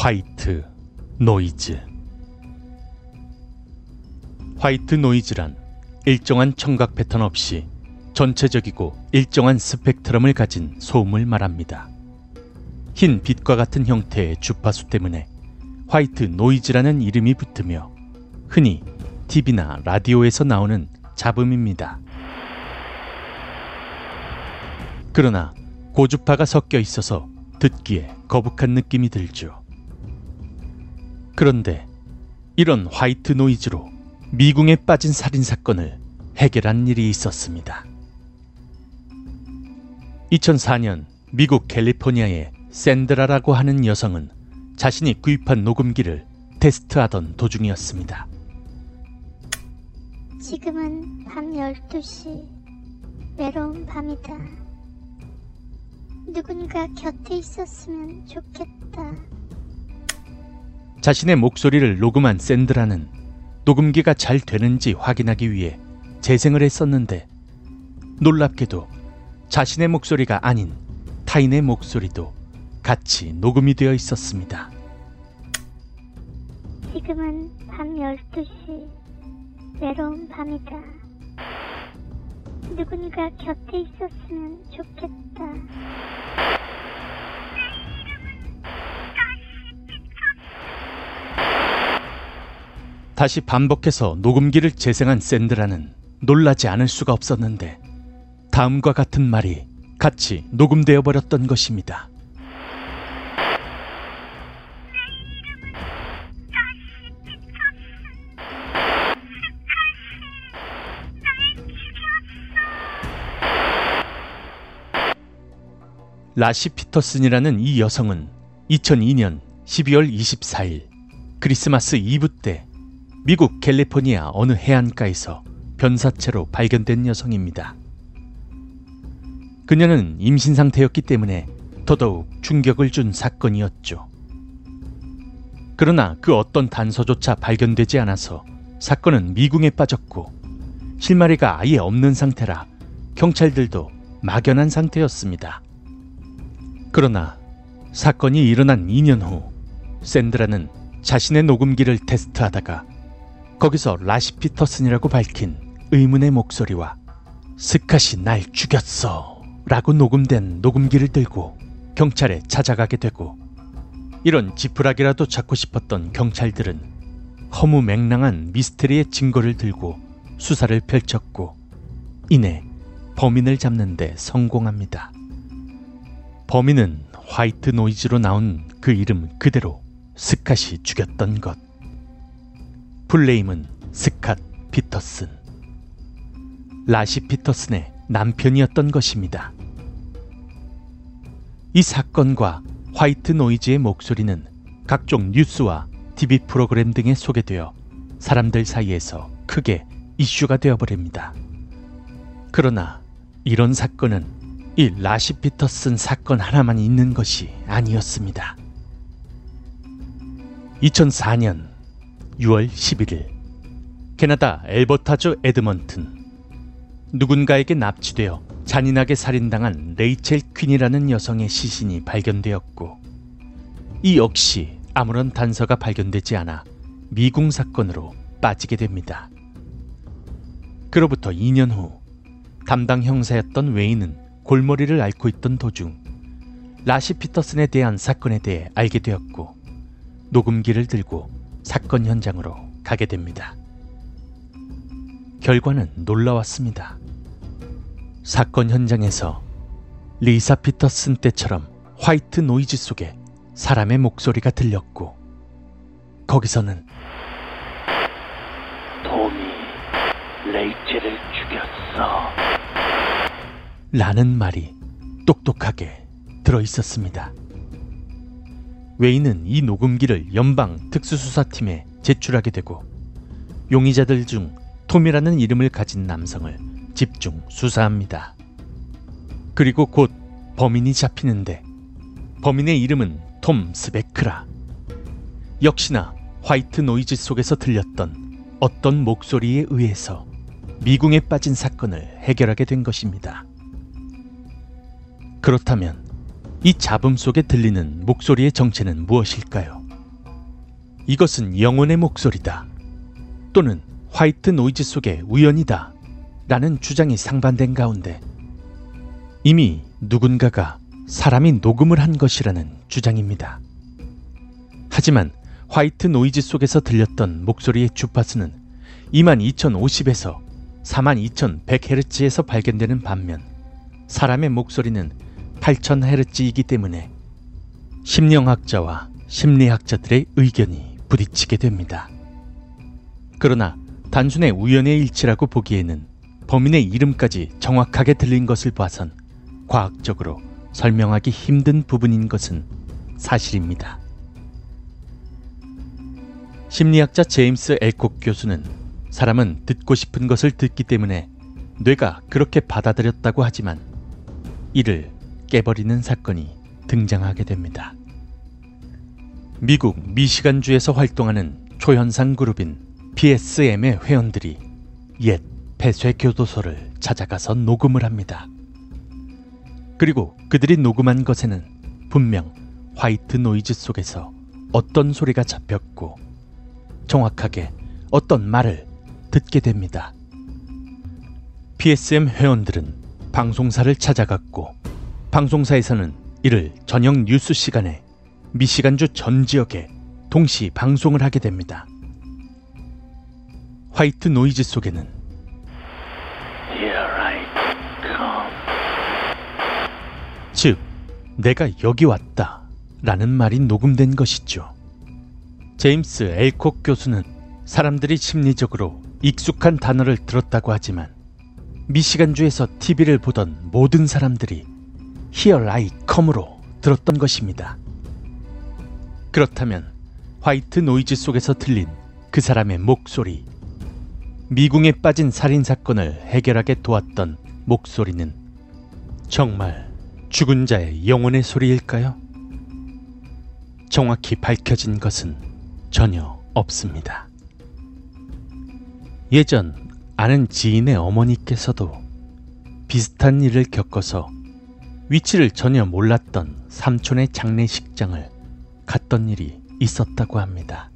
white noise white noise란 일정한 청각 패턴 없이 전체적이고 일정한 스펙트럼을 가진 소음을 말합니다. 흰 빛과 같은 형태의 주파수 때문에 white noise라는 이름이 붙으며 흔히 TV나 라디오에서 나오는 잡음입니다. 그러나 고주파가 섞여 있어서 듣기에 거북한 느낌이 들죠. 그런데 이런 화이트 노이즈로 미궁에 빠진 살인 사건을 해결한 일이 있었습니다. 2004년 미국 캘리포니아의 샌드라라고 하는 여성은 자신이 구입한 녹음기를 테스트하던 도중이었습니다. 지금은 밤 12시. 외로운 밤이다. 누군가 곁에 있었으면 좋겠다. 자신의 목소리를 녹음한 샌드라는 녹음기가 잘 되는지 확인하기 위해 재생을 했었는데 놀랍게도 자신의 목소리가 아닌 타인의 목소리도 같이 녹음이 되어 있었습니다. 지금은 밤 12시. 외로운 밤이다. 누군가 곁에 있었으면 좋겠다. 다시 반복해서 녹음기를 재생한 샌드라는 놀라지 않을 수가 없었는데 다음과 같은 말이 같이 녹음되어 버렸던 것입니다. 라시 피터슨이라는 이 여성은 2002년 12월 24일 크리스마스 이브 때 미국 캘리포니아 어느 해안가에서 변사체로 발견된 여성입니다. 그녀는 임신 상태였기 때문에 더더욱 충격을 준 사건이었죠. 그러나 그 어떤 단서조차 발견되지 않아서 사건은 미궁에 빠졌고 실마리가 아예 없는 상태라 경찰들도 막연한 상태였습니다. 그러나 사건이 일어난 2년 후 샌드라는 자신의 녹음기를 테스트하다가 거기서 라시 피터슨이라고 밝힌 의문의 목소리와 스캇이 날 죽였어 라고 녹음된 녹음기를 들고 경찰에 찾아가게 되고 이런 지푸라기라도 잡고 싶었던 경찰들은 허무맹랑한 미스테리의 증거를 들고 수사를 펼쳤고 이내 범인을 잡는데 성공합니다. 범인은 white noise로 나온 그 이름 그대로 스캇이 죽였던 것. full name은 스캇 피터슨. 라시 피터슨의 남편이었던 것입니다. 이 사건과 white noise의 목소리는 각종 뉴스와 TV 프로그램 등에 소개되어 사람들 사이에서 크게 이슈가 되어버립니다. 그러나 이런 사건은 이 라시 피터슨 사건 하나만 있는 것이 아니었습니다. 2004년 6월 11일 캐나다 엘버타주 에드먼튼 누군가에게 납치되어 잔인하게 살인당한 레이첼 퀸이라는 여성의 시신이 발견되었고 이 역시 아무런 단서가 발견되지 않아 미궁 사건으로 빠지게 됩니다. 그로부터 2년 후 담당 형사였던 웨이는 골머리를 앓고 있던 도중 라시 피터슨에 대한 사건에 대해 알게 되었고 녹음기를 들고 사건 현장으로 가게 됩니다. 결과는 놀라웠습니다. 사건 현장에서 리사 피터슨 때처럼 white noise 속에 사람의 목소리가 들렸고 거기서는 톰이 레이첼을 죽였어. 라는 말이 똑똑하게 들어 있었습니다. 웨이는 이 녹음기를 연방 특수수사팀에 제출하게 되고 용의자들 중 톰이라는 이름을 가진 남성을 집중 수사합니다. 그리고 곧 범인이 잡히는데 범인의 이름은 톰 스베크라. 역시나 white noise 속에서 들렸던 어떤 목소리에 의해서 미궁에 빠진 사건을 해결하게 된 것입니다. 그렇다면 이 잡음 속에 들리는 목소리의 정체는 무엇일까요? 이것은 영혼의 목소리다. 또는 white noise 속의 우연이다. 라는 주장이 상반된 가운데 이미 누군가가 사람이 녹음을 한 것이라는 주장입니다. 하지만 white noise 속에서 들렸던 목소리의 주파수는 22,050에서 42,100Hz에서 발견되는 반면 사람의 목소리는 8,000Hz이기 때문에 심령학자와 심리학자들의 의견이 부딪히게 됩니다. 그러나 단순의 우연의 일치라고 보기에는 범인의 이름까지 정확하게 들린 것을 봐선 과학적으로 설명하기 힘든 부분인 것은 사실입니다. 심리학자 제임스 엘콕 교수는 사람은 듣고 싶은 것을 듣기 때문에 뇌가 그렇게 받아들였다고 하지만 이를 깨버리는 사건이 등장하게 됩니다. 미국 미시간주에서 활동하는 초현상 그룹인 PSM의 회원들이 옛 폐쇄 교도소를 찾아가서 녹음을 합니다. 그리고 그들이 녹음한 것에는 분명 white noise 속에서 어떤 소리가 잡혔고 정확하게 어떤 말을 듣게 됩니다. PSM 회원들은 방송사를 찾아갔고 방송사에서는 이를 저녁 뉴스 시간에 미시간주 전 지역에 동시 방송을 하게 됩니다. white noise 속에는. 즉, 내가 여기 왔다 라는 말이 녹음된 것이죠. 제임스 엘콕 교수는 사람들이 심리적으로 익숙한 단어를 들었다고 하지만 미시간주에서 TV를 보던 모든 사람들이 Here I come으로 들었던 것입니다. 그렇다면 white noise 속에서 들린 그 사람의 목소리, 미궁에 빠진 살인 사건을 해결하게 도왔던 목소리는 정말 죽은 자의 영혼의 소리일까요? 정확히 밝혀진 것은 전혀 없습니다. 예전 아는 지인의 어머니께서도 비슷한 일을 겪어서 위치를 전혀 몰랐던 삼촌의 장례식장을 갔던 일이 있었다고 합니다.